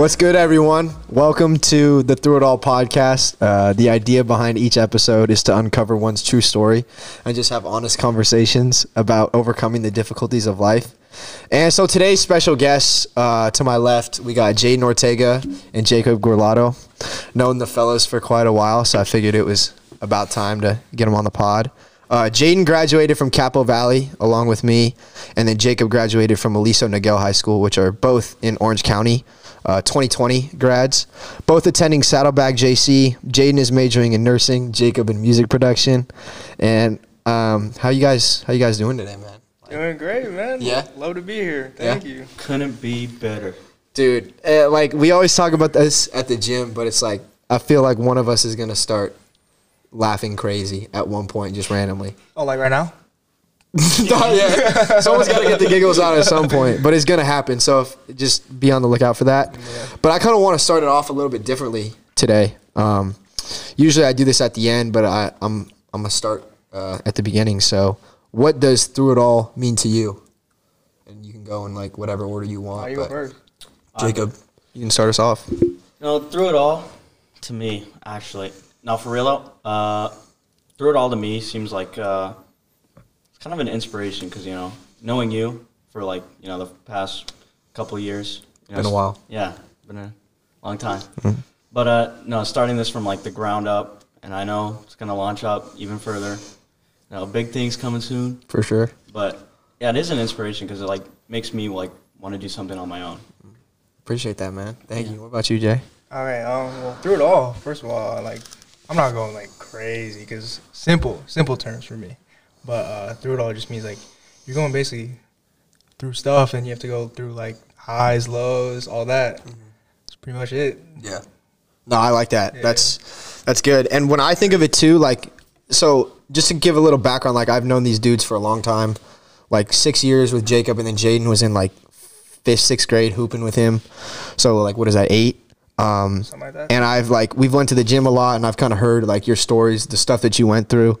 What's good, everyone? Welcome to the Through It All podcast. Uh, the idea behind each episode is to uncover one's true story and just have honest conversations about overcoming the difficulties of life. And so today's special guests, uh, to my left, we got Jaiden Ortega and Jacob Gorlato. Known the fellows for quite a while, so I figured it was about time to get them on the pod. Uh, Jaiden graduated from Capo Valley along with me, and then Jacob graduated from Aliso Niguel High School, which are both in Orange County. Uh, 2020 grads, both attending Saddleback JC. Jaiden is majoring in nursing, Jacob in music production. And um, how you guys how you guys doing today, man? Doing great, man. Yeah? Love to be here. Thank Yeah? you. Couldn't be better. Dude, uh, like we always talk about this at the gym, but it's like I feel like one of us is gonna start laughing crazy at one point, just randomly. Oh, like right now? yeah, someone's got to get the giggles out at some point, but it's gonna happen. So if, just be on the lookout for that. But I kind of want to start it off a little bit differently today. Um, usually I do this at the end, but I, I'm I'm gonna start uh, at the beginning. So, what does through it all mean to you? And you can go in like whatever order you want. Oh, you go but first. Jacob, you can start us off. No, through it all, to me, actually. Now, for real, though, uh, through it all to me seems like uh, it's kind of an inspiration because, you know, knowing you for like, you know, the past couple of years. You know, Been a while. Yeah, been a long time. But uh, no, starting this from like the ground up, and I know it's going to launch up even further. You know, big things coming soon. For sure. But yeah, it is an inspiration because it like makes me like want to do something on my own. Appreciate that, man. Thank you. What about you, Jay? All right. Um. Well, through it all, first of all, like I'm not going like crazy because simple, simple terms for me. But uh, through it all it just means like you're going basically through stuff, and you have to go through like highs, lows, all that. That's pretty much it. Yeah. No, I like that. Yeah. That's that's good. And when I think of it too, like so just to give a little background, like I've known these dudes for a long time. Like six years with Jacob and then Jaiden was in like fifth, sixth grade hooping with him. So like what is that, eight? Um like that. and I've like we've went to the gym a lot, and I've kind of heard like your stories, the stuff that you went through.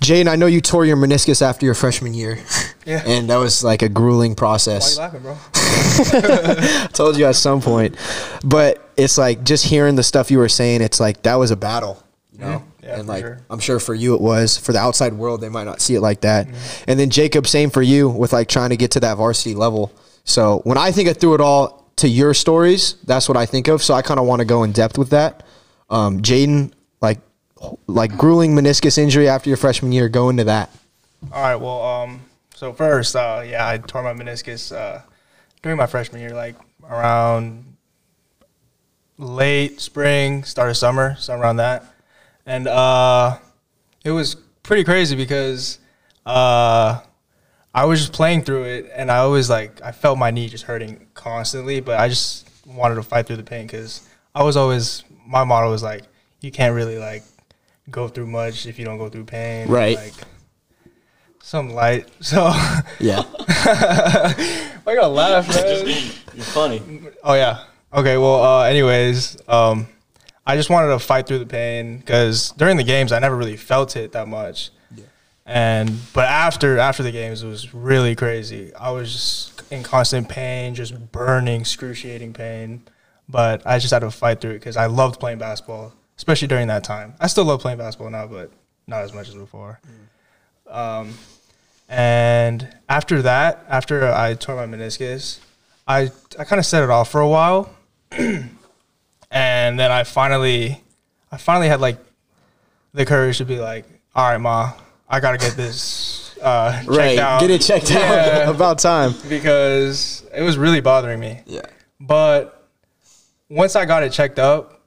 Jane, I know you tore your meniscus after your freshman year, Yeah. and that was like a grueling Why process. you laughing, bro? told you at some point. But it's like just hearing the stuff you were saying, it's like that was a battle, you know? Mhm. Yeah, and like sure. I'm sure for you it was. For the outside world, they might not see it like that. Mm-hmm. And then Jacob, same for you with like trying to get to that varsity level. So when I think of through it all to your stories, that's what I think of. So I kind of want to go in depth with that. Um, Jaiden, like like grueling meniscus injury after your freshman year, go into that. All right. Well, um, so first, uh, yeah, I tore my meniscus uh, during my freshman year, like around late spring, start of summer, somewhere around that, and uh, it was pretty crazy because uh, I was just playing through it, and I always like I felt my knee just hurting constantly, but I just wanted to fight through the pain because I was always my motto was like you can't really like go through much if you don't go through pain, Right. Like, some light. So Yeah. I gotta laugh, man. You're funny. oh yeah. Okay. Well. Uh, anyways, um, I just wanted to fight through the pain because during the games I never really felt it that much. And but after after the games it was really crazy. I was just in constant pain, just burning, excruciating pain. But I just had to fight through it because I loved playing basketball, especially during that time. I still love playing basketball now, but not as much as before. Um, and after that, after I tore my meniscus, I I kind of set it off for a while, and then I finally, I finally had like the courage to be like, all right, ma, I gotta get this uh, checked right. out. Get it checked Yeah, out. About time. because it was really bothering me. Yeah. But once I got it checked up,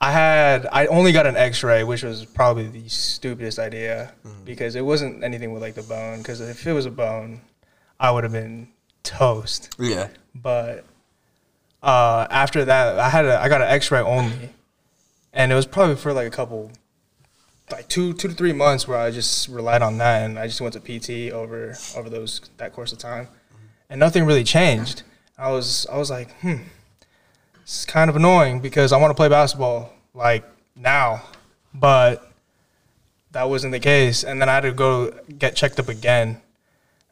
I had I only got an X-ray, which was probably the stupidest idea because it wasn't anything with like the bone. Because if it was a bone, I would have been toast. Yeah. But uh, after that, I had a, I got an X-ray only, and it was probably for like a couple, like two two to three months where I just relied on that, and I just went to PT over over those that course of time, and nothing really changed. I was I was like, hmm, it's kind of annoying because I want to play basketball like now, but that wasn't the case, and then I had to go get checked up again.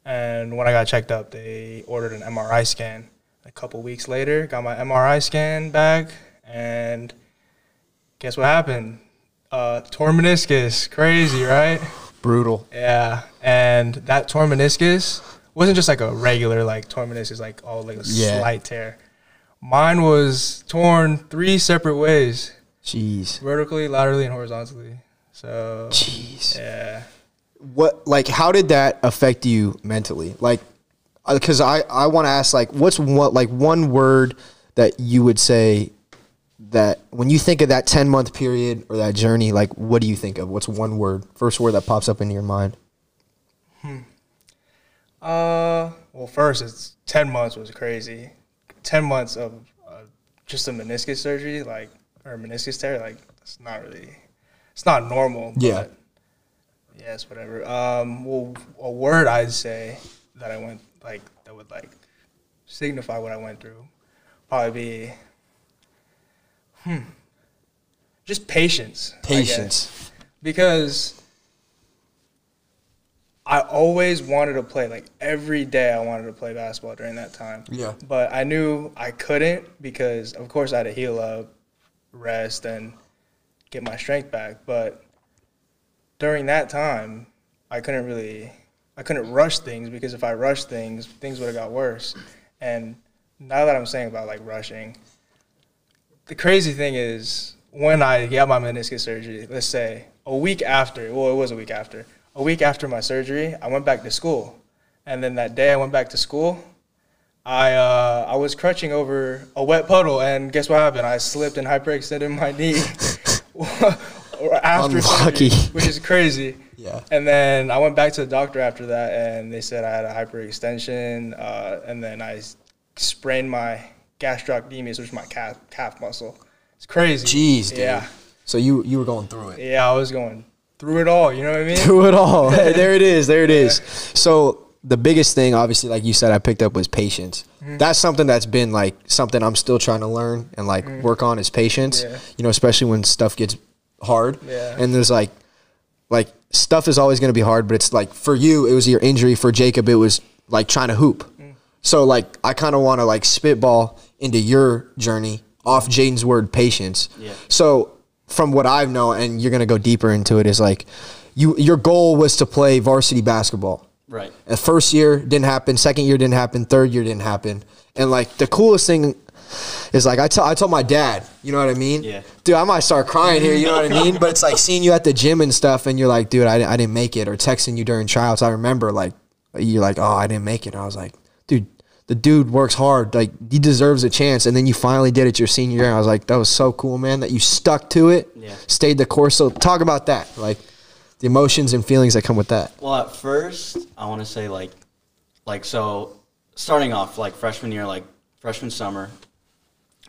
And when I got checked up, they ordered an MRI scan. A couple weeks later, got my MRI scan back, and guess what happened? Uh, torn meniscus. Crazy, right? Brutal. Yeah, and that torn meniscus wasn't just like a regular like torn meniscus, like all like a Yeah. slight tear. Mine was torn three separate ways: Jeez. vertically, laterally, and horizontally. So Jeez. yeah, What like how did that affect you mentally? Like because I I want to ask like what's one like one word that you would say that when you think of that 10 month period or that journey like what do you think of what's one word first word that pops up into your mind Hmm. Uh, well, first, it's ten months was crazy. Ten months of uh, just a meniscus surgery, like or meniscus tear, like it's not really, it's not normal. Yeah. Yes, whatever. Um, well, a word I'd say that I went like that would like signify what I went through, probably be, hmm, just patience. Patience because I always wanted to play. Like every day, I wanted to play basketball during that time. Yeah. But I knew I couldn't because, of course, I had to heal up, rest, and get my strength back. But during that time, I couldn't really, I couldn't rush things because if I rushed things, things would have got worse. And now that I'm saying about like rushing, the crazy thing is when I got my meniscus surgery, let's say a week after, well, it was a week after, a week after my surgery, I went back to school. And then that day I went back to school, I uh, I was crutching over a wet puddle, and guess what happened? I slipped and hyperextended my knee after Unlucky. surgery, which is crazy. yeah And then I went back to the doctor after that, and they said I had a hyperextension, uh, and then I sprained my gastrocnemius, which is my calf, calf muscle. It's crazy. Jeez, dude. Yeah, so you you were going through it yeah, I was going through it all. You know what I mean? through it all Hey, there it is there it is so the biggest thing obviously like you said i picked up was patience Mm-hmm. that's something that's been like something i'm still trying to learn and like work on is patience Mm-hmm. Yeah. you know especially when stuff gets hard Yeah. and there's like like stuff is always going to be hard but it's like for you it was your injury for jacob it was like trying to hoop Mm. so like i kind of want to like spitball into your journey off jaiden's word patience Yeah. so from what I've known, and you're going to go deeper into it is like you your goal was to play varsity basketball Right. the first year didn't happen, second year didn't happen, third year didn't happen. And like the coolest thing is like I tell I told my dad, you know what I mean? Yeah. Dude, I might start crying here, you know what I mean? But it's like seeing you at the gym and stuff and you're like, dude, I, I didn't make it or texting you during tryouts. I remember like you're like, "Oh, I didn't make it." And I was like, "Dude, the dude works hard. Like he deserves a chance." And then you finally did it your senior year. I was like, "That was so cool, man, that you stuck to it." Yeah. Stayed the course. So talk about that. Like the emotions and feelings that come with that. Well, at first, I want to say like, like so, starting off like freshman year, like freshman summer,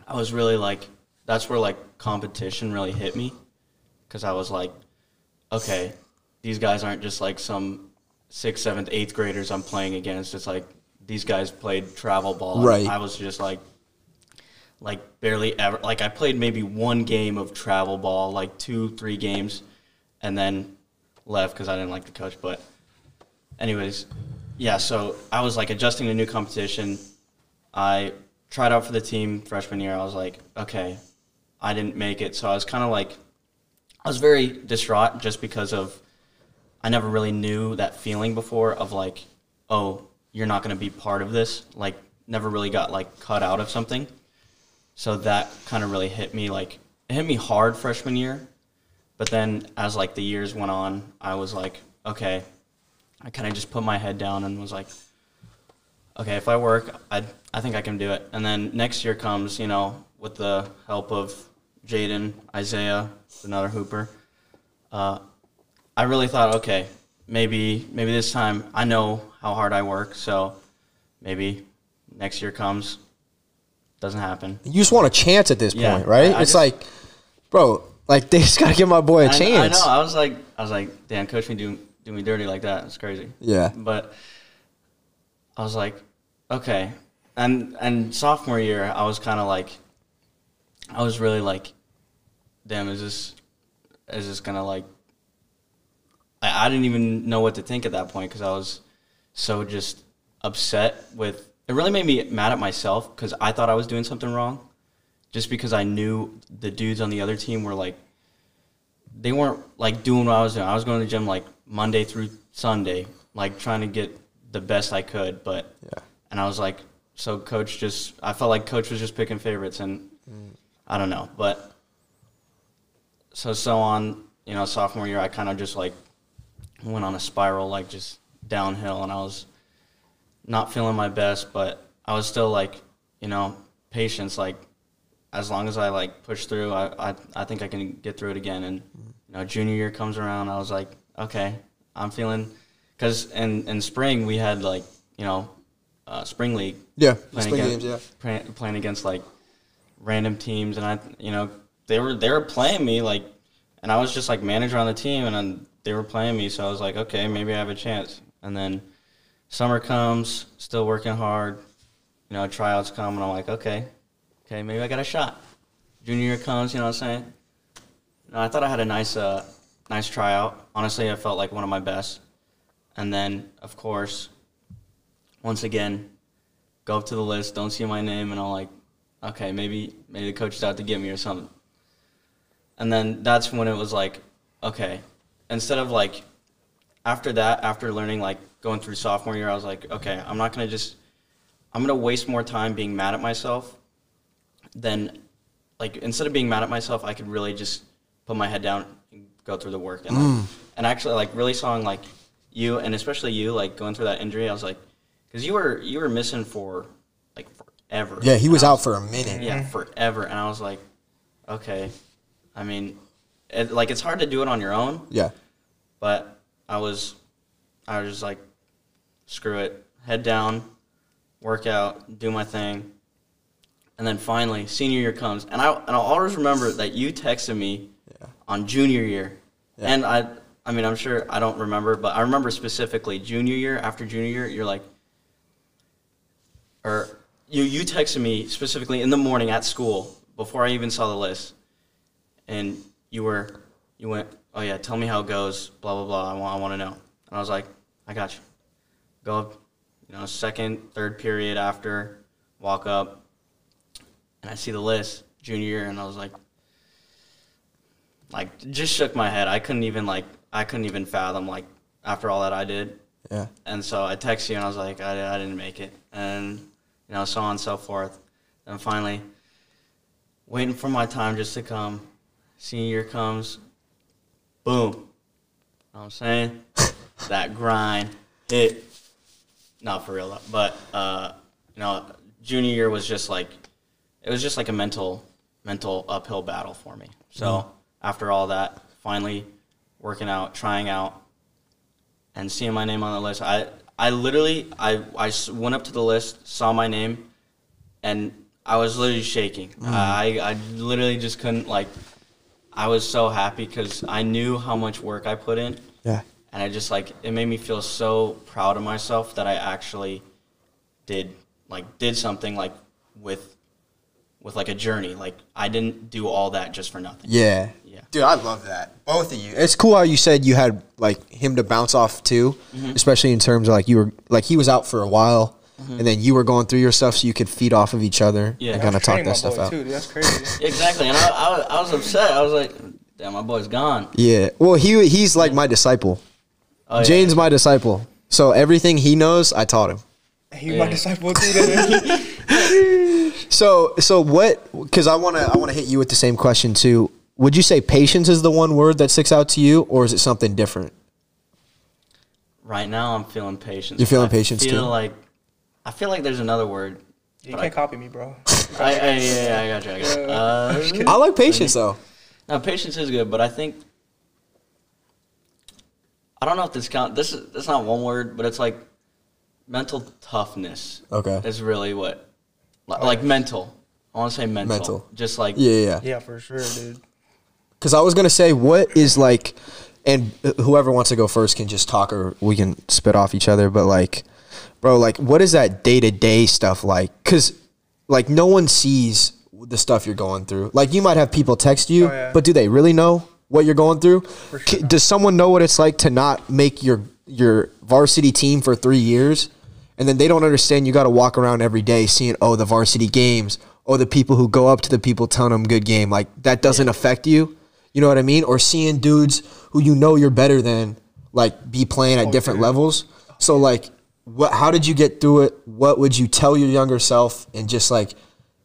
I was really like, that's where like competition really hit me, because I was like, okay, these guys aren't just like some sixth, seventh, eighth graders I'm playing against. It's like these guys played travel ball. Right. I was just like, like barely ever. Like I played maybe one game of travel ball, like two, three games, and then left because I didn't like the coach. But, anyways, yeah. So I was like adjusting to new competition. I tried out for the team freshman year. I was like, okay, I didn't make it. So I was kind of like, I was very distraught just because of I never really knew that feeling before of like, oh, you're not going to be part of this. Like, never really got like cut out of something. So that kind of really hit me like it hit me hard freshman year. But then as like the years went on, I was like, okay, I kind of just put my head down and was like, okay, if I work, I I think I can do it. And then next year comes, you know, with the help of Jaiden, Isaiah, another hooper. Uh, I really thought, okay, maybe maybe this time I know how hard I work, so maybe next year comes, doesn't happen. You just want a chance at this Yeah, point, right? I- I it's just- like, bro, like they just gotta give my boy a I- chance. I know. I was like, I was like, damn, coach me do do me dirty like that. It's crazy. Yeah. But I was like, okay. And and sophomore year, I was kind of like, I was really like, damn, is this is this gonna like? I, I didn't even know what to think at that point because I was so just upset with it really made me mad at myself because I thought I was doing something wrong, just because I knew the dudes on the other team were like, they weren't like doing what I was doing. I was going to the gym like Monday through Sunday, like trying to get the best I could, but Yeah. and I was like, so coach just, I felt like coach was just picking favorites, and mm. I don't know, but so so on, you know, sophomore year, I kind of just like went on a spiral, like just downhill, and I was not feeling my best, but I was still like, you know, patience. Like, as long as I like push through, I I, I think I can get through it again. And you know, junior year comes around, I was like, okay, I'm feeling, because in in spring we had like you know, uh, spring league Yeah. playing Spring against, games, yeah. playing against like random teams, and I, you know, they were they were playing me like, and I was just like manager on the team, and then they were playing me, so I was like, okay, maybe I have a chance. And then summer comes, still working hard, you know, tryouts come, and I'm like, okay, okay, maybe I got a shot. Junior year comes, you know what I'm saying? I thought I had a nice, uh, nice tryout. Honestly, I felt like one of my best. And then, of course, once again, go up to the list, don't see my name, and I'm like, okay, maybe maybe the coach is out to get me or something. And then that's when it was like, okay, instead of like, after that, after learning like going through sophomore year, I was like, okay, I'm not gonna just, I'm gonna waste more time being mad at myself than, like, instead of being mad at myself, I could really just put my head down and go through the work and like, mm. and actually like really saw like you and especially you like going through that injury, I was like, because you were you were missing for like forever. Yeah, he And was out for a minute. yeah, forever. And I was like, okay. I mean, it, like it's hard to do it on your own, Yeah. but I was, I was just like, screw it, head down, work out, do my thing, and then finally senior year comes, and I and I'll always remember that you texted me Yeah. on junior year, Yeah. and I. I mean, I'm sure I don't remember, but I remember specifically junior year after junior year. You're like, or you you texted me specifically in the morning at school before I even saw the list, and you were you went, oh yeah, tell me how it goes, blah blah blah. I want I want to know, and I was like, I got you. Go up, you know, second, third period after, walk up, and I see the list junior year, and I was like, like just shook my head. I couldn't even like I couldn't even fathom like after all that I did. Yeah. And so I text you and I was like, I, I didn't make it. And, you know, so on and so forth. And finally, waiting for my time just to come. Senior year comes. Boom. You Know what I'm saying? that grind hit. Not for real, though. But, uh, you know, junior year was just like, it was just like a mental, mental uphill battle for me. So after all that, finally working out, trying out, and seeing my name on the list, I I literally I I went up to the list, saw my name, and I was literally shaking. I I literally just couldn't like. I was so happy because I knew how much work I put in, Yeah. and I just like it made me feel so proud of myself that I actually did like did something like with with like a journey. Like I didn't do all that just for nothing. Yeah. Yeah. Dude, I love that. Both of you. It's cool how you said you had like him to bounce off too, mm-hmm. especially in terms of like you were like he was out for a while Mm-hmm. and then you were going through your stuff so you could feed off of each other Yeah. and kind of talk Training my that stuff boy out. Too, dude. That's crazy. Exactly, and I, I, was- I was upset. I was like, "Damn, my boy's gone." Yeah. Well, he he's like my disciple. Oh, yeah. Jane's my disciple. So everything he knows, I taught him. He Yeah. my disciple too. So so what? Because I wanna I wanna hit you with the same question too. Would you say patience is the one word that sticks out to you, or is it something different? Right now, I'm feeling patience. You're feeling but I patience, feel too? like I feel like there's another word. you can't I- copy me, bro. I, I, yeah, yeah, I got you. I got you. Uh, I like patience though. Now patience is good, but I think I don't know if this count. This is that's not one word, but it's like mental toughness. Okay. is really what li- like mental. I want to say mental. Mental. Just like Yeah, yeah. Yeah, for sure, dude. Because I was gonna say, what is like, and whoever wants to go first can just talk, or we can spit off each other. But like, bro, like, what is that day to day stuff like? Because like, no one sees the stuff you're going through. Like, you might have people text you, Oh, yeah. but do they really know what you're going through? sure Does someone know what it's like to not make your your varsity team for three years? and then they don't understand you got to walk around every day seeing oh the varsity games, oh the people who go up to the people telling them good game, like that doesn't affect you. You know what I mean? Or seeing dudes who you know you're better than like be playing at oh, different levels. So like what how did you get through it? What would you tell your younger self and just like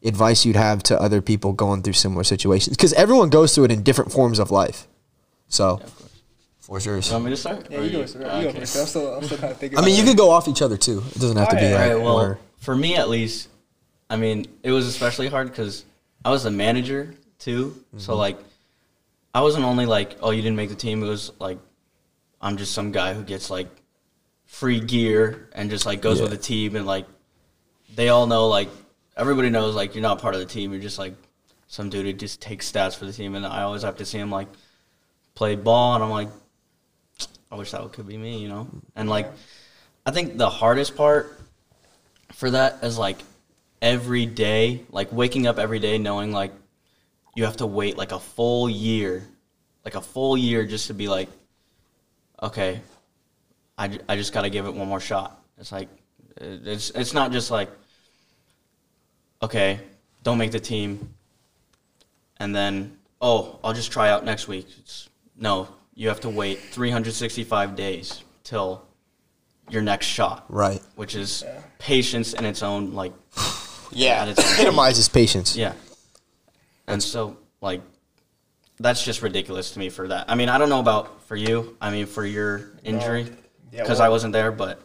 advice you'd have to other people going through similar situations? Cuz everyone goes through it in different forms of life. So for sure. You want me to start? Yeah, you go first. You go okay. first. I'm still, I'm still kind of thinking. I mean, you it. could go off each other too. It doesn't have to be Alright, like All right, well, or- for me at least, I mean, it was especially hard because I was a manager too. So Mm-hmm. like, I wasn't only like, oh, you didn't make the team. It was like, I'm just some guy who gets like free gear and just like goes Yeah. with the team and like, they all know like everybody knows like you're not part of the team. You're just like some dude who just takes stats for the team, and I always have to see him like play ball, and I'm like, I wish that could be me, you know. And like, I think the hardest part for that is like every day, like waking up every day knowing like you have to wait like a full year, like a full year just to be like, okay, I, I just got to give it one more shot. It's like, it's, it's not just like, okay, don't make the team, and then, oh, I'll just try out next week. It's, no, you have to wait 365 days till your next shot right. which is patience in its own like Yeah, at its own epitomizes patience. yeah and so like that's just ridiculous to me for that i mean i don't know about for you i mean for your injury Yeah, because well- i wasn't there but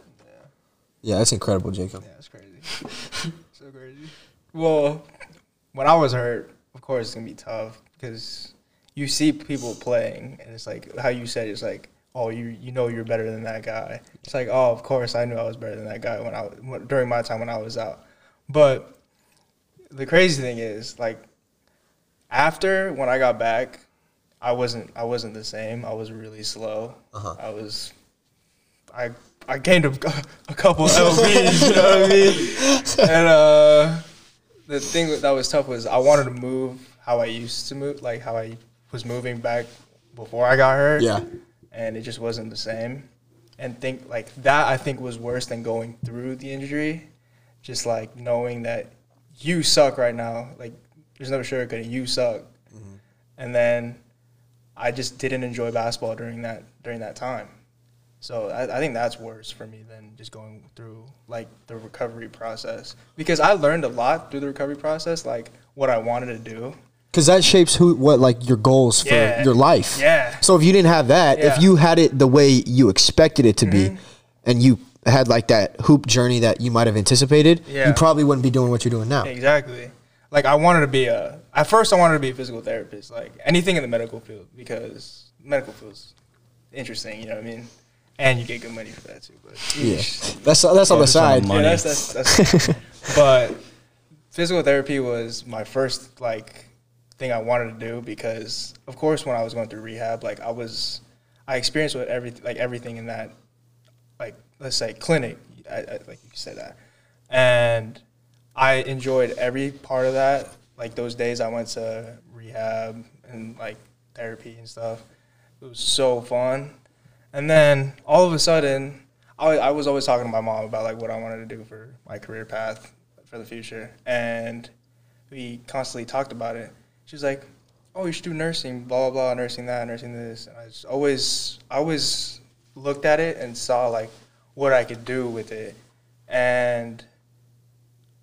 Yeah, that's incredible, Jacob. Yeah, it's crazy. so crazy. Well, when I was hurt, of course it's gonna be tough because you see people playing, and it's like how you said. It's like, oh, you you know you're better than that guy. It's like, oh, of course I knew I was better than that guy when I when, during my time when I was out. But the crazy thing is, like, after when I got back, I wasn't I wasn't the same. I was really slow. Uh-huh. I was I I gained a, a couple lbs. you know what I mean? And uh, the thing that was tough was I wanted to move how I used to move, like how I was moving back before I got hurt. Yeah. and it just wasn't the same. And think like that, I think was worse than going through the injury. Just like knowing that you suck right now. Like there's no sugar sugarcoating. You suck. And then I just didn't enjoy basketball during that during that time. So I, I think that's worse for me than just going through like the recovery process because I learned a lot through the recovery process, like what I wanted to do. Because that shapes who, what, like your goals for Yeah. your life. Yeah. So if you didn't have that, Yeah. Mm-hmm. if you had it the way you expected it to be, and you had like that hoop journey that you might have anticipated, Yeah. you probably wouldn't be doing what you're doing now. Exactly. Like I wanted to be a. At first, I wanted to be a physical therapist, like anything in the medical field, because medical field's interesting. You know what I mean? And you get good money for that too. But Yeah, that's that's on the side. money. Yeah, that's that's. that's but physical therapy was my first like thing I wanted to do because, of course, when I was going through rehab, like I was, I experienced with everything, like everything in that, like let's say clinic, I, I, like you said that, and I enjoyed every part of that. Like those days I went to rehab and like therapy and stuff. It was so fun. And then all of a sudden, I, I was always talking to my mom about like what I wanted to do for my career path for the future, and we constantly talked about it. She's like, "Oh, you should do nursing, blah blah blah, nursing that, nursing this." And I just always, I always looked at it and saw like what I could do with it, and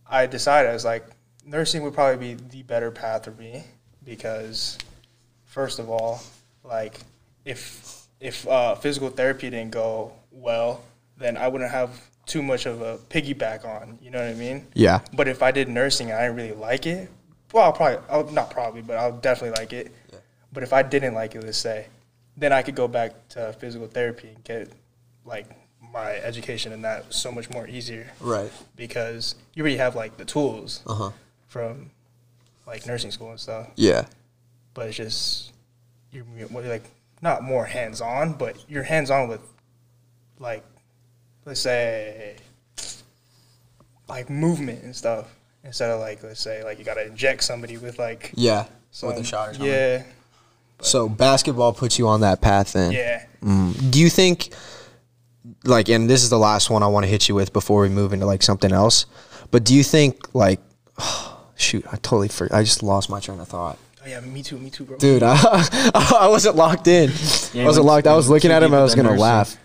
I decided I was like, nursing would probably be the better path for me because, first of all, like if if uh, physical therapy didn't go well, then I wouldn't have too much of a piggyback on. You know what I mean? Yeah. But if I did nursing and I didn't really like it, well, I'll probably, I'll, not probably, but I'll definitely like it. Yeah. But if I didn't like it, let's say, then I could go back to physical therapy and get like my education in that so much more easier Right. because you already have like the tools Uh huh. from like nursing school and stuff. Yeah. But it's just you're more, like not more hands on, but you're hands on with like let's say like movement and stuff instead of like let's say like you gotta inject somebody with like Yeah. some, With a shot or something. Yeah, So basketball puts you on that path then. yeah. Mm. Do you think like, and this is the last one I want to hit you with before we move into like something else. But do you think like, shoot, I totally forgot. I just lost my train of thought. Oh yeah, me too, me too, bro. Dude, I, I wasn't locked in. Yeah, I wasn't locked. I was looking at him. I was gonna nursing. laugh.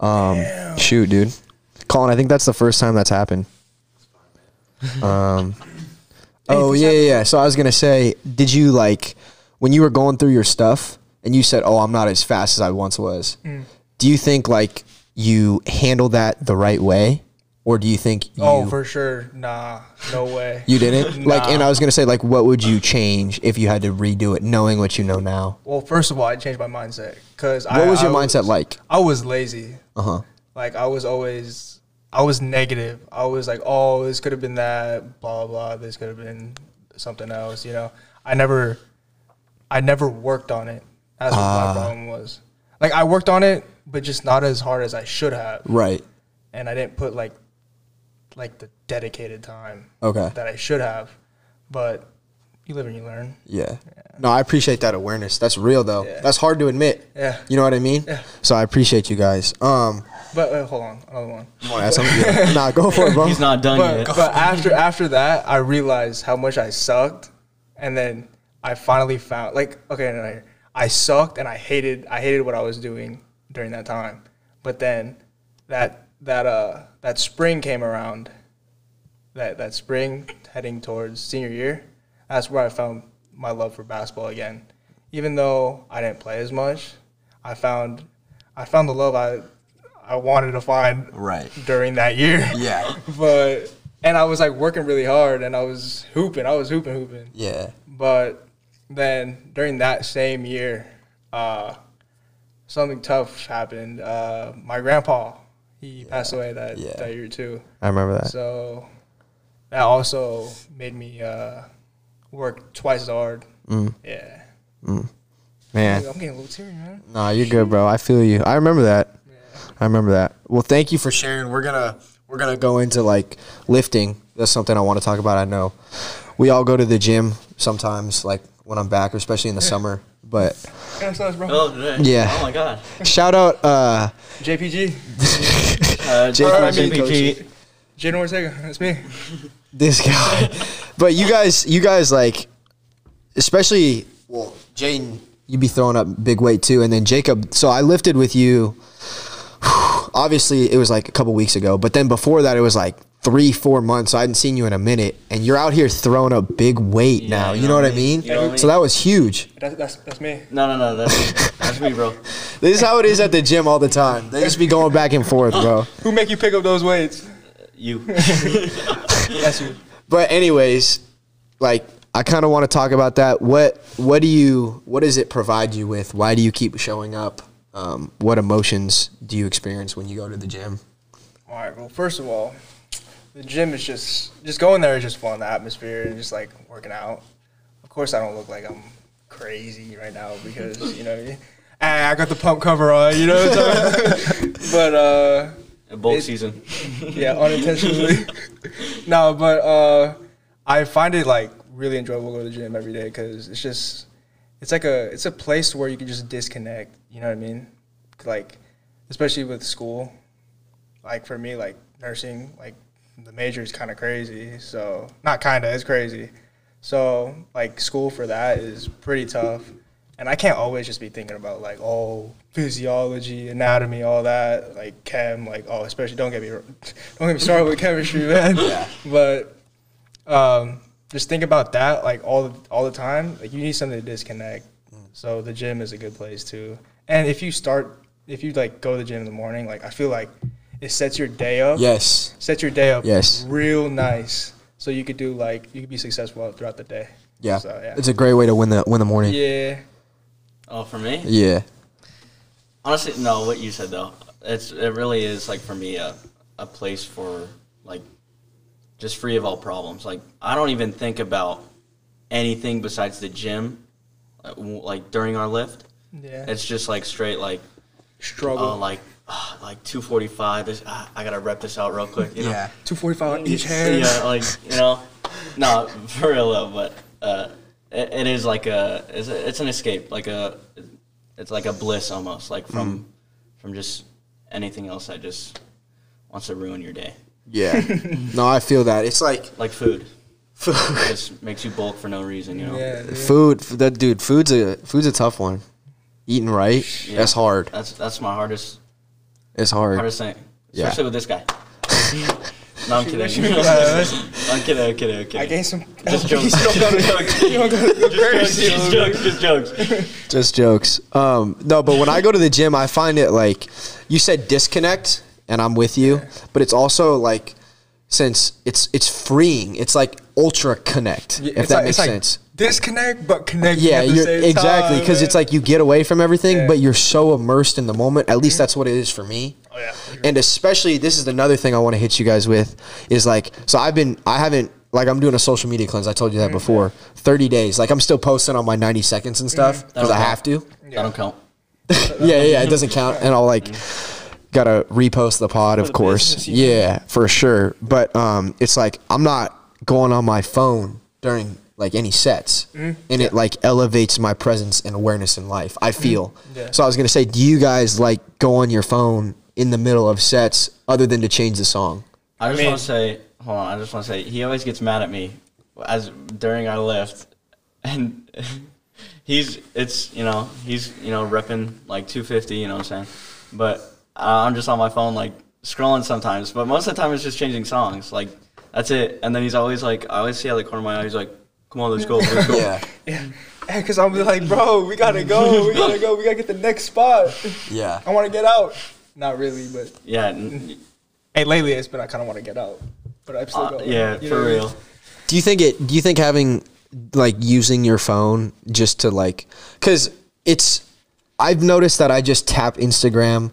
Um, shoot, dude. Colin, I think that's the first time that's happened. Um. Oh yeah, yeah, yeah. So I was gonna say, did you like when you were going through your stuff and you said, "Oh, I'm not as fast as I once was." Mm. Do you think like you handled that the right way, or do you think you Oh, for sure. Nah, no way. you didn't like? And I was gonna say, like, what would you change if you had to redo it, knowing what you know now? Well, first of all, I changed my mindset because What was your mindset like? I was lazy. Uh huh. Like I was always, I was negative. I was like, oh, this could have been that, blah blah. This could have been something else. You know, I never, I never worked on it. That's what Ah. my problem was. Like I worked on it, but just not as hard as I should have, Right. and I didn't put like, like the dedicated time Okay. that I should have. But you live and you learn. Yeah. No, I appreciate that awareness. That's real though. Yeah. That's hard to admit. Yeah. You know what I mean? Yeah. So I appreciate you guys. Um, But uh, hold on, another one. you want to add something? Yeah. nah, go for it, bro. He's not done but, yet. but after after that, I realized how much I sucked, and then I finally found like okay, no, no, I sucked and I hated I hated what I was doing during that time. But then that that uh that spring came around, that that spring heading towards senior year, that's where I found my love for basketball again. Even though I didn't play as much, I found I found the love I I wanted to find Right. during that year Yeah. but and I was like working really hard and I was hooping. I was hooping, hooping. Yeah. But then during that same year, uh, something tough happened. Uh, my grandpa, he passed away that, Yeah. that year too. I remember that. So that also made me uh, work twice as hard. Mm. Yeah. Man. I'm getting a little teary, man. Nah, you're good, bro. I feel you. I remember that. I remember that. Well, thank you for sharing. We're gonna we're gonna go into like lifting. That's something I want to talk about. I know we all go to the gym sometimes, like when I'm back, especially in the summer. But Yeah, so that's bro. Oh, yeah. Yeah. Oh my God. shout out, uh, JPG. Uh, Jake Alright, Coaching. JPG. Jaiden Ortega. That's me. this guy. but you guys, you guys like, especially well, Jaiden, you'd be throwing up big weight too, and then Jacob. So I lifted with you. Obviously, it was like a couple weeks ago, but then before that, it was like three, four months. So I hadn't seen you in a minute, and you're out here throwing up big weight Yeah, now. you You know know what I what I mean? mean? You know what So mean? that was huge. That's, that's, that's me. No, no, no. That's, that's me, bro. This is how it is at the gym all the time. They just be going back and forth, bro. Who make you pick up those weights? You. That's you. But anyways, like I kind of want to talk about that. What what do you what does it provide you with? Why do you keep showing up? Um, what emotions do you experience when you go to the gym? All right. Well, first of all, the gym is just just going there is just fun. The atmosphere and just like working out. Of course, I don't look like I'm crazy right now because you know, I I got the pump cover on. You know, what I'm saying? but uh, Bulk It- season. yeah, unintentionally. no, but uh, I find it like really enjoyable to go to the gym every day because it's just it's like a it's a place where you can just disconnect. You know what I mean? Like especially with school. Like for me, like nursing, like the major is kind of crazy. So not kind of, it's crazy. So like school for that is pretty tough, and I can't always just be thinking about like oh physiology, anatomy, all that like chem, like oh especially don't get me don't get me started with chemistry, man. But um, just think about that like all the, all the time. Like you need something to disconnect. So the gym is a good place too. And if you start, if you like go to the gym in the morning, like I feel like it sets your day up Yes. Sets your day up Yes. real nice so you could do like you could be successful throughout the day Yeah. So, yeah. It's a great way to win the win the morning. yeah Oh, for me? Yeah. Honestly, no. What you said though, it's it really is like for me a a place for like just free of all problems. Like I don't even think about anything besides the gym, uh, like during our lift. yeah It's just like straight like struggle oh like like two forty five. This ah, I gotta rep this out real quick. You know? 245 on each hand Yeah, like you know, no, for real though. But uh, it, it is like a it's, a, it's an escape, like a it's like a bliss almost, like from from just anything else that just wants to ruin your day. Yeah. no, I feel that. It's like Like food, food. just makes you bulk for no reason. You know. Yeah, dude. Food, that dude. Food's a food's a tough one. Eating right, Yeah. that's hard. That's that's my hardest It's hard. hardest thing, Yeah. especially with this guy. no, I'm kidding. I'm kidding. I'm kidding. I'm kidding. I gained some. Just jokes. You don't go to- you don't go to the crazy, just jokes. Just jokes. Just jokes. Um, no, but when I go to the gym, I find it like you said disconnect, and I'm with you. But it's also like since it's it's freeing. It's like ultra connect. Yeah, if that like- makes it's like sense. Disconnect, but connect. Yeah, at the you're same exactly because it's like you get away from everything, Yeah. but you're so immersed in the moment. At least mm-hmm. that's what it is for me. Oh, yeah. And especially this is another thing I want to hit you guys with is like so I've been I haven't like I'm doing a social media cleanse. I told you that mm-hmm. before. 30 days. Like I'm still posting on my 90 seconds and stuff mm-hmm. because That'll I have to. That don't count. yeah, yeah, yeah, it doesn't count. And I'll like gotta repost the pod, of the course. business, you. Yeah, for sure. But um, it's like I'm not going on my phone during like any sets, Mm-hmm. and it like elevates my presence and awareness in life. I feel. Mm-hmm. Yeah. So I was gonna say, do you guys like go on your phone in the middle of sets other than to change the song? I just mean- want to say, hold on. I just want to say, he always gets mad at me as during our lift, and he's it's you know he's you know repping like 250. You know what I'm saying? But uh, I'm just on my phone like scrolling sometimes. But most of the time it's just changing songs. Like that's it. And then he's always like, I always see out of the corner of my eye. He's like, "Come on, let's go, let's go." Yeah, Yeah, because I'm like, bro, we gotta go, we gotta go, we gotta get the next spot. yeah. I want to get out. Not really, but Yeah, n- hey, lately it's been I kind of want to get out, but I'm still uh, going. yeah, You for what I mean? real. Do you think it? Do you think having like using your phone just to like, because it's, I've noticed that I just tap Instagram,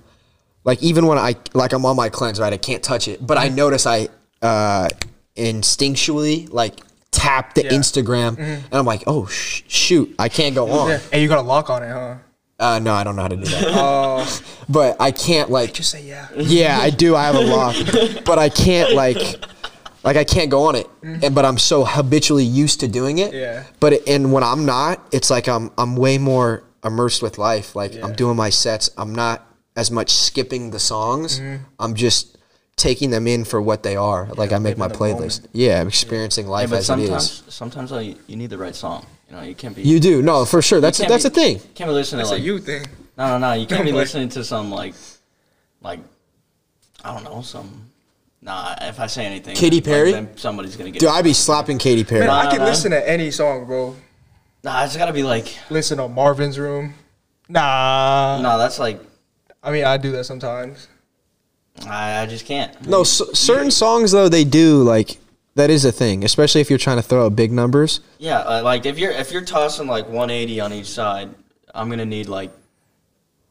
like even when I like I'm on my cleanse, right? I can't touch it, but I notice I uh instinctually like tap the Yeah. Instagram, and I'm like, oh sh- shoot, I can't go on. Yeah. Hey, you got a lock on it, huh? Uh, no, I don't know how to do that, Oh, but I can't like just say yeah. yeah, I do. I have a lock, but I can't like, like I can't go on it. And but I'm so habitually used to doing it. Yeah. But it, and when I'm not, it's like I'm I'm way more immersed with life. Like I'm doing my sets. I'm not as much skipping the songs. Mm-hmm. I'm just taking them in for what they are. Like I make my playlist. moment. Yeah, I'm experiencing Hey, life but as it is. sometimes, sometimes like, you need the right song. You know, you can't be. You do no for sure. That's that's be- a thing. can't be listening That's to a like you thing. No, no, no. You can't be listening to some like, like, I don't know, some. Nah, if I say anything, Katy like, Perry? then somebody's gonna get. Dude, I'd be slapping Katy Perry. Man, I can nah. listen to any song, bro. Nah, it's gotta be like. Listen to Marvin's Room. Nah. Nah, that's like. I mean, I do that sometimes. I, I just can't. No, c- certain songs though they do like that is a thing, especially if you're trying to throw out big numbers. Yeah, uh, like if you're if you're tossing like 180 on each side, I'm gonna need like.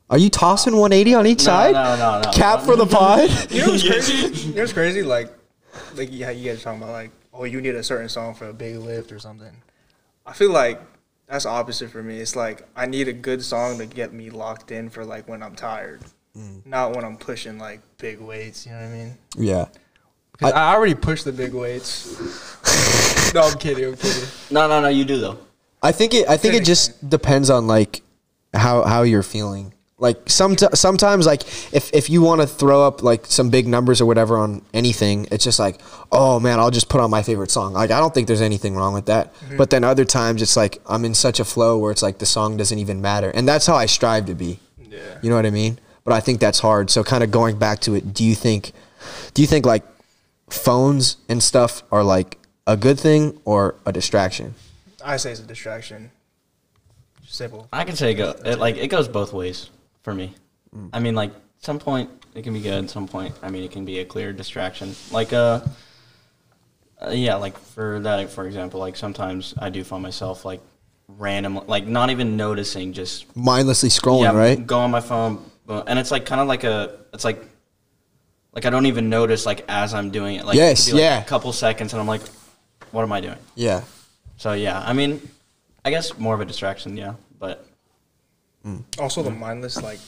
Are you tossing 180 on each No, side? no, no, no. Cap for the pod. You know what's crazy? you know what's crazy? Like, like yeah, you guys are talking about like, oh, you need a certain song for a big lift or something. I feel like that's opposite for me. It's like I need a good song to get me locked in for like when I'm tired, Mm. not when I'm pushing like big weights. You know what I mean? Yeah. I, already push the big weights. no, I'm kidding. I'm kidding. No, no, no. You do though. I think it. I think it just depends on like how how you're feeling. Like some sometimes like if if you want to throw up like some big numbers or whatever on anything, it's just like oh man, I'll just put on my favorite song. Like I don't think there's anything wrong with that. Mm-hmm. But then other times it's like I'm in such a flow where it's like the song doesn't even matter, and that's how I strive to be. Yeah. You know what I mean? But I think that's hard. So kind of going back to it, do you think do you think like phones and stuff are like a good thing or a distraction? I say it's a distraction. Simple. I can say it go it, like it goes both ways for me. Mm. I mean, like some point it can be good. Some point, I mean, it can be a clear distraction. Like uh, uh yeah, like for that, for example, like sometimes I do find myself like random, like not even noticing, just Mindlessly scrolling, yeah, right? go on my phone, and it's like kind of like a, it's like, like I don't even notice like as I'm doing it. Like Yes, could be, like, yeah. a couple seconds, and I'm like, what am I doing? Yeah. So yeah, I mean, I guess more of a distraction, yeah, but. Mm. Also, the mm. mindless like,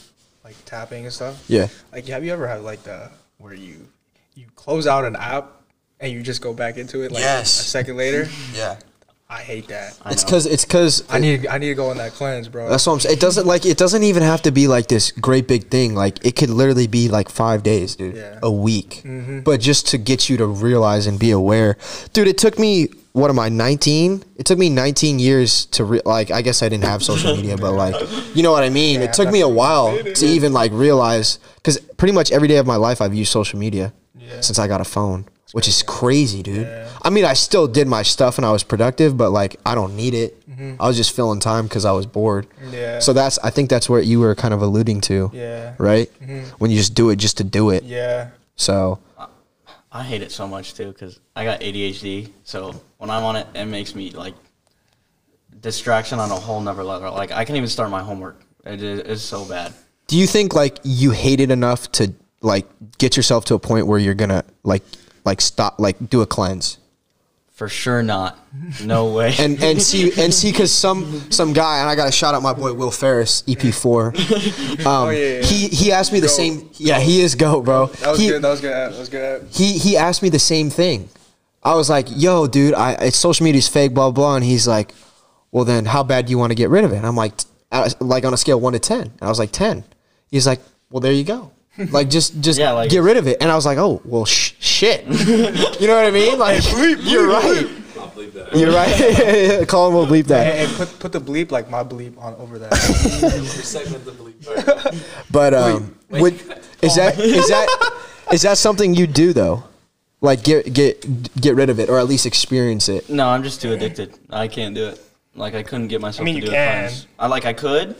like tapping and stuff. Yeah. Like, have you ever had like the where you you close out an app and you just go back into it like Yes. a second later? Yeah. I hate that. I It's know. because it's because I need I need to go on that cleanse, bro. That's what I'm saying. It doesn't like it doesn't even have to be like this great big thing. Like it could literally be like five days, dude, Yeah. a week. Mhm. But just to get you to realize and be aware, dude. It took me what am I 19? It took me 19 years to re- like. I guess I didn't have social media, but like you know what I mean. it took me a while to even like realize because pretty much every day of my life I've used social media Yeah. since I got a phone, which is crazy, dude. Yeah. I mean, I still did my stuff and I was productive, but like I don't need it. I was just filling time because I was bored. Mm-hmm. Yeah. So that's I think that's what you were kind of alluding to, yeah. right? Mhm. When you just do it just to do it. Yeah. So I hate it so much too because I got ADHD. So when I'm on it, it makes me like distraction on a whole nother level. Like I can't even start my homework. It is it's so bad. do you think like you hate it enough to like get yourself to a point where you're gonna like like stop like do a cleanse For sure not. No way. and and see and see because some some guy and I gotta shout out my boy Will Ferris EP4. Um, Oh, yeah, yeah. He he asked me the Goat. same. Yeah, he is go, bro. That was he, good. That was good. That was good. he he asked me the same thing. I was like, "Yo, dude, I it's social media's fake, blah blah." And he's like, "Well, then how bad do you want to get rid of it?" And I'm like, "Like on a scale of one to 10. And I was like, 10. He's like, "Well, there you go. Like just just Yeah, like- get rid of it." And I was like, "Oh, well, sh- shit." you know what I mean? Like, you're right. I'll believe that. You're right. Colin will bleep that. Hey, hey, put put the bleep like my bleep on over that. Segment the believe. Alright. But um, Wait. would, is that is that is that something you do though? Like get get get rid of it, or at least experience it. no, I'm just too addicted. I can't do it. Like I couldn't get myself I mean, to you do it. can. I like I could,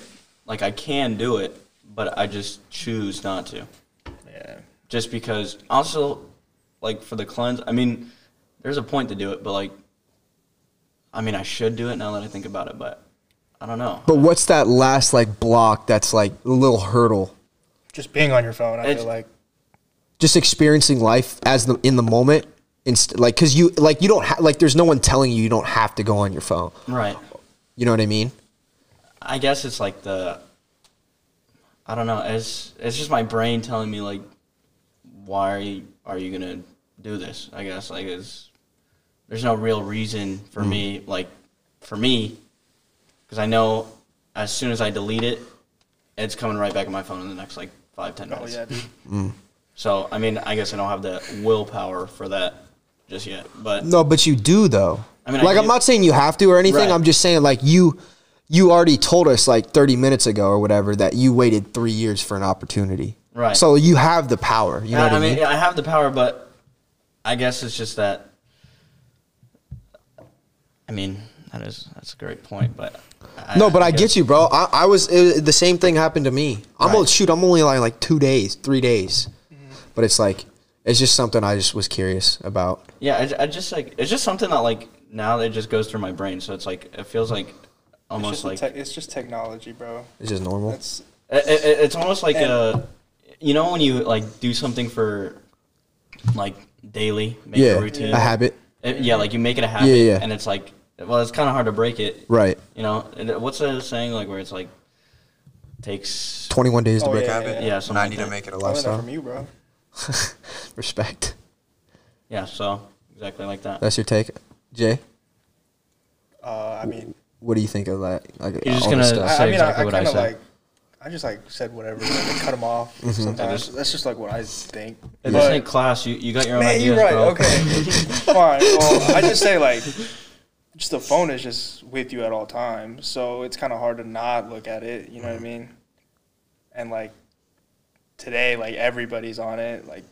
like I can do it, but I just choose not to. yeah. just because also like for the cleanse i mean there's a point to do it but like i mean i should do it now that i think about it but i don't know But what's that last like block? That's like a little hurdle. Just being on your phone, I It's- feel like. Just experiencing life as the in the moment. Inst- like, cause you like you don't ha- like. There's no one telling you you don't have to go on your phone. right You know what I mean? i guess it's like the i don't know it's it's just my brain telling me like why are you, are you gonna do this i guess like it's there's no real reason for mm-hmm. me like for me because i know as soon as i delete it it's coming right back on my phone in the next like five ten oh, minutes yeah, dude. Mm. So I mean, I guess I don't have the willpower for that just yet. But No, but you do though. I mean, like I'm not saying you have to or anything. Right. I'm just saying like you you already told us like 30 minutes ago or whatever that you waited three years for an opportunity. Right. So you have the power. You know I, what I I mean, mean? I have the power, but I guess it's just that. I mean, that is that's a great point, but I, No, but I, guess- get you, bro. I, I was it, the same thing happened to me. I'm Right. only shoot. I'm only like like two days, three days, but it's like it's just something I just was curious about. Yeah, I, I just like it's just something that like now it just goes through my brain, so it's like it feels like almost just, like tech- it's just technology, bro. It's just normal. That's It, it, it's almost like And- a, you know, when you like do something for, like daily, make yeah, a routine. a habit. It- yeah, like you make it a habit, Yeah, yeah. and it's like, well, it's kind of hard to break it. Right. You know, And what's the saying like where it's like takes 21 days to Oh, break yeah, habit. yeah. yeah something 90 like to make it a learned lifestyle. from you, bro. Respect. yeah, so exactly like that. That's your take, Jay. Uh, I mean, What do you think of that? Like, You're just all gonna this stuff? I, say I mean, exactly I, I what I kind of said. like, I just like said whatever, like, I cut them off Mm-hmm. sometimes. That's just like what I think. If But- this ain't class, you, you got your own Man, ideas, you're right. bro. Okay, fine. Well, I just say like, just the phone is just with you at all times, so it's kind of hard to not look at it. You know what I mean? And like today, like everybody's on it. Like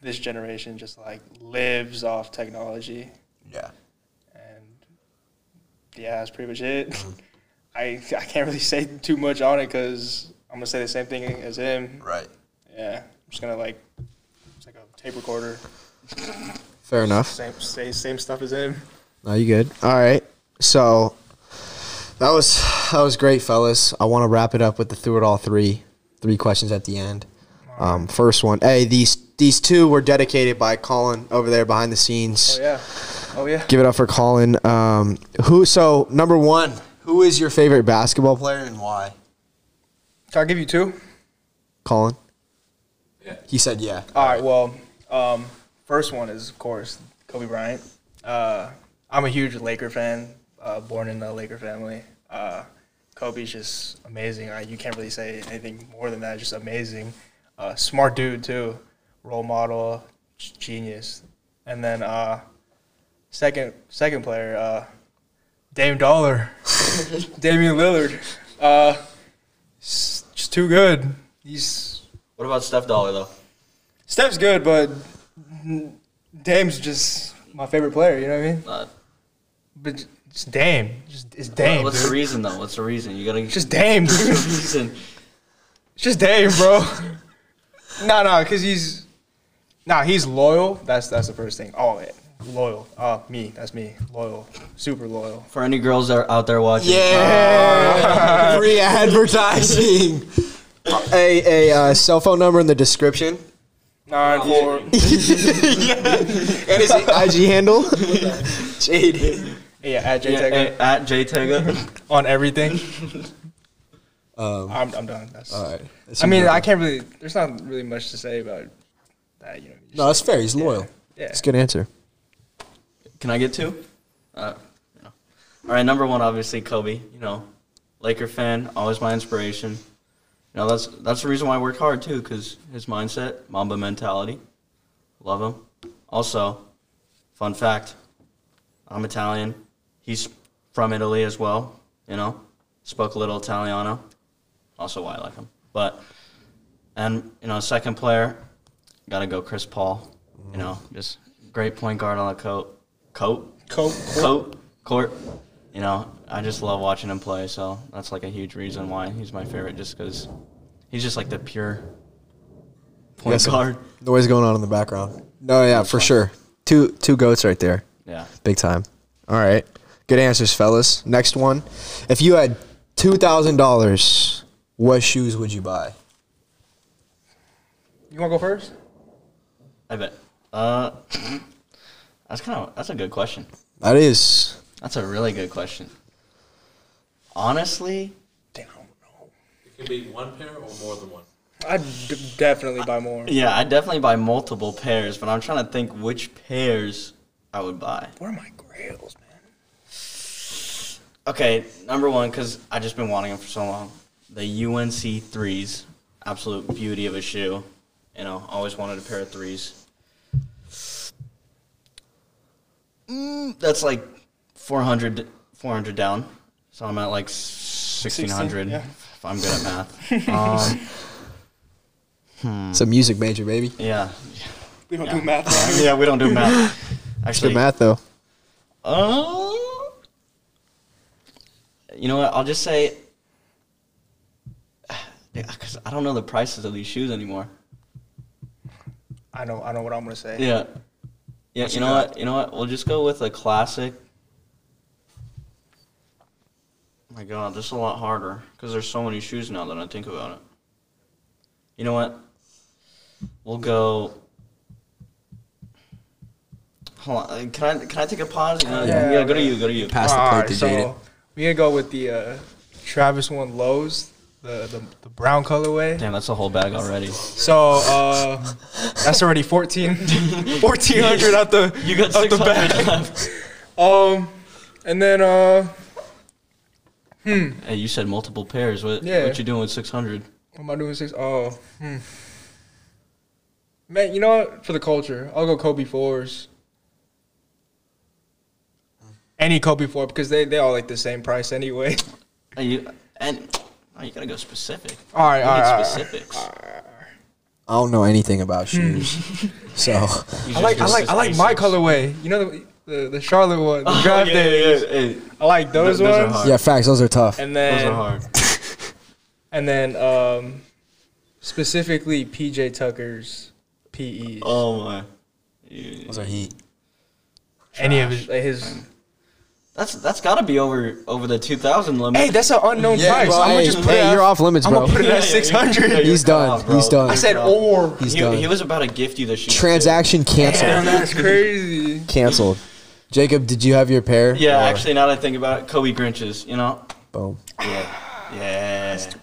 this generation just like lives off technology, Yeah. Yeah, that's pretty much it. I I can't really say too much on it because I'm gonna say the same thing as him. Right. Yeah, I'm just gonna like it's like a tape recorder, Fair enough. same say same stuff as him. No, you good? All right. So that was that was great, fellas. I want to wrap it up with the through it all three three questions at the end. Um, first one. Hey, these these two were dedicated by Colin over there behind the scenes. Oh yeah, oh yeah. Give it up for Colin. Um, who? So number one, who is your favorite basketball player and why? Can I give you two? Colin. Yeah. He said yeah. All right. Well, um, first one is of course Kobe Bryant. Uh, I'm a huge Laker fan. uh, born in a Laker family. Uh, Kobe's just amazing. Uh, you can't really say anything more than that. Just amazing. Uh, smart dude too. Role model, genius. And then uh, second second player, uh, Dame Dollar, Damian Lillard. Uh, s- just too good. He's What about Steph Dollar though? Steph's good, but Dame's just my favorite player. You know what I mean? Uh, But it's Dame. Just it's Dame. what's dude. the reason though? What's the reason? You gotta just Dame, dude. reason. It's just Dame, bro. no, no, cause he's nah, he's loyal. That's that's the first thing. All yeah. Loyal. Uh, me. That's me. Loyal. Super loyal. For any girls that are out there watching, Yeah, free advertising. a a uh, cell phone number in the description. Nine four. And his IG handle. Jade. Yeah, at J Yeah, Tega eh, at J Tega. on everything. Um, I'm, I'm done. That's. all right. I mean, I can't really. There's not really much to say about that. You know. No, that's fair. He's loyal. Yeah. That's a good answer. Can I get two? Uh, know. All right, number one, obviously Kobe. You know, Laker fan, always my inspiration. You know, that's that's the reason why I work hard too, because his mindset, Mamba mentality, love him. Also, fun fact, I'm Italian. He's from Italy as well. You know, spoke a little Italiano. Also, why I like him. But and you know, second player, gotta go Chris Paul. You know, just great point guard on the coat, coat, Coke. coat, court. You know, I just love watching him play. So that's like a huge reason why he's my favorite, just because he's just like the pure point Yes, guard. Noise going on in the background. No, yeah, for sure. Two two goats right there. Yeah. Big time. All right. Good answers, fellas. Next one. If you had two thousand dollars, what shoes would you buy? You want to go first? I bet. Uh, that's kind of that's a good question. That is That's a really good question. Honestly, Damn. I don't know. It can be one pair or more than one. I'd d- definitely buy more. yeah, I definitely buy multiple pairs, but I'm trying to think which pairs I would buy. Where are my grails, man? Okay, number one, because I just been wanting them for so long. The UNC threes, absolute beauty of a shoe. You know, always wanted a pair of threes. Mm, that's like 400, 400 down. So I'm at like 1600 yeah. if I'm good at math. um, it's a music major, baby. yeah. We don't Yeah. do math. Right? yeah, we don't do math. Actually, good math though. Uh, you know what? I'll just say, because I don't know the prices of these shoes anymore. I know. I know what I'm gonna say. Yeah, yeah. What You you know what? You know what? We'll just go with a classic. my God, this is a lot harder because there's so many shoes now that I think about it. You know what? We'll go. Hold on. uh, Can I can I take a pause? Yeah, Yeah, yeah go to you. Go to you. Pass the plate Alright, to so Jaiden. we gonna go with the uh, Travis One Lows, the, the the brown colorway. Damn, that's a whole bag already. So uh, that's already 14, 1400 out the You got out the bag. left. Um, and then uh, hmm. Hey, you said multiple pairs. What? Yeah. What you doing with six hundred? what am I doing six? Oh, hmm. Man, you know what? For the culture, I'll go Kobe fours. Any Kobe four because they they all like the same price anyway. And you and oh, you gotta go specific. All right, You all need right, all right. specifics. I don't know anything about shoes, so I like I like I like my colorway. You know the the, the Charlotte one, the Oh, draft yeah, days. yeah, yeah. I like those, Th- those ones. yeah, facts. Those are tough. And Those then are hard. and then um, specifically PJ Tucker's PEs. Oh my. You- Those are heat. Any of his, like his That's that's gotta be over over the two thousand limit. Hey, that's an unknown price. bro, I'm hey, gonna just put hey, it. you're off limits, I'm bro. gonna put it Yeah, at yeah, six you're- hundred. you're He's done. off. He's done. I said Bro. or. He's he, done. he was about to gift you the shoes. Transaction Damn, canceled. that's crazy. Canceled. Jacob, did you have your pair? Yeah, Or- actually, now that I think about it, Kobe Grinches. You know. Boom. Yeah. Yeah. Basic.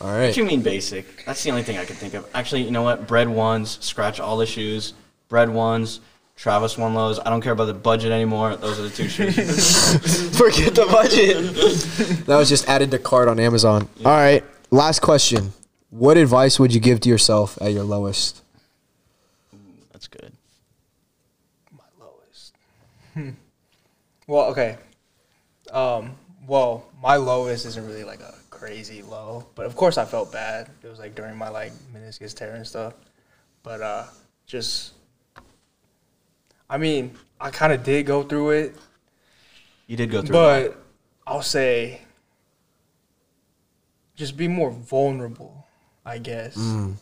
All What right. you mean basic? That's the only thing I can think of. Actually, you know what? Bred ones, scratch all the shoes. Bred ones, Travis One Lows. I don't care about the budget anymore. Those are the two shoes. Forget the budget. that was just added to cart on Amazon. All right, last question. What advice would you give to yourself at your lowest? That's good. My lowest. Hmm. Well, okay. Um, well, my lowest isn't really like a crazy low, but of course I felt bad. It was like during my like meniscus tear and stuff. But uh, just, I mean, I kind of did go through it, You did go through. it. but I'll say, just be more vulnerable. I guess. Mm.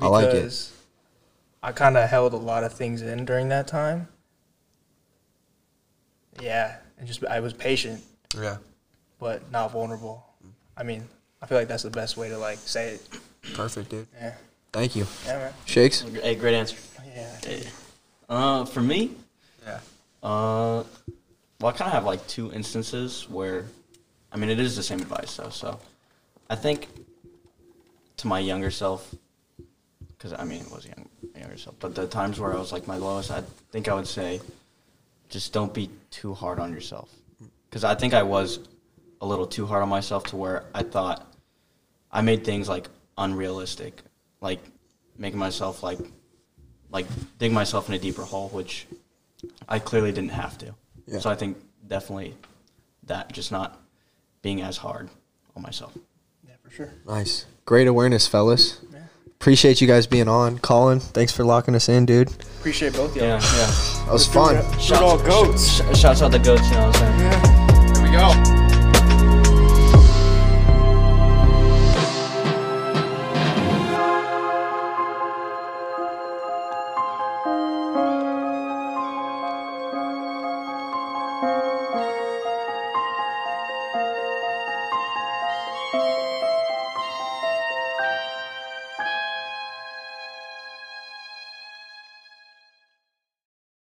I like it. I kind of held a lot of things in during that time. Yeah, and just I was patient, Yeah. but not vulnerable. I mean, I feel like that's the best way to like say it. Perfect, dude. Yeah, Thank you. yeah, man. Shakes? Hey, great answer. Yeah. Hey. Uh, for me, Yeah. Uh, well, I kind of have like two instances where, I mean, it is the same advice though. So, I think to my younger self, because I mean, it was young, younger self, but the times where I was like my lowest, I think I would say, just don't be too hard on yourself. Because I think I was a little too hard on myself to where I thought I made things like unrealistic, like making myself like, like dig myself in a deeper hole, which I clearly didn't have to. Yeah. So I think definitely that just not being as hard on myself. Yeah, for sure. Nice. Great awareness, fellas. Yeah. Appreciate you guys being on. Colin, thanks for locking us in, dude. Appreciate both of y'all. Yeah, yeah. That was fun. Shout out all goats. Sh- shouts out the goats, you know what I'm saying? Here we go.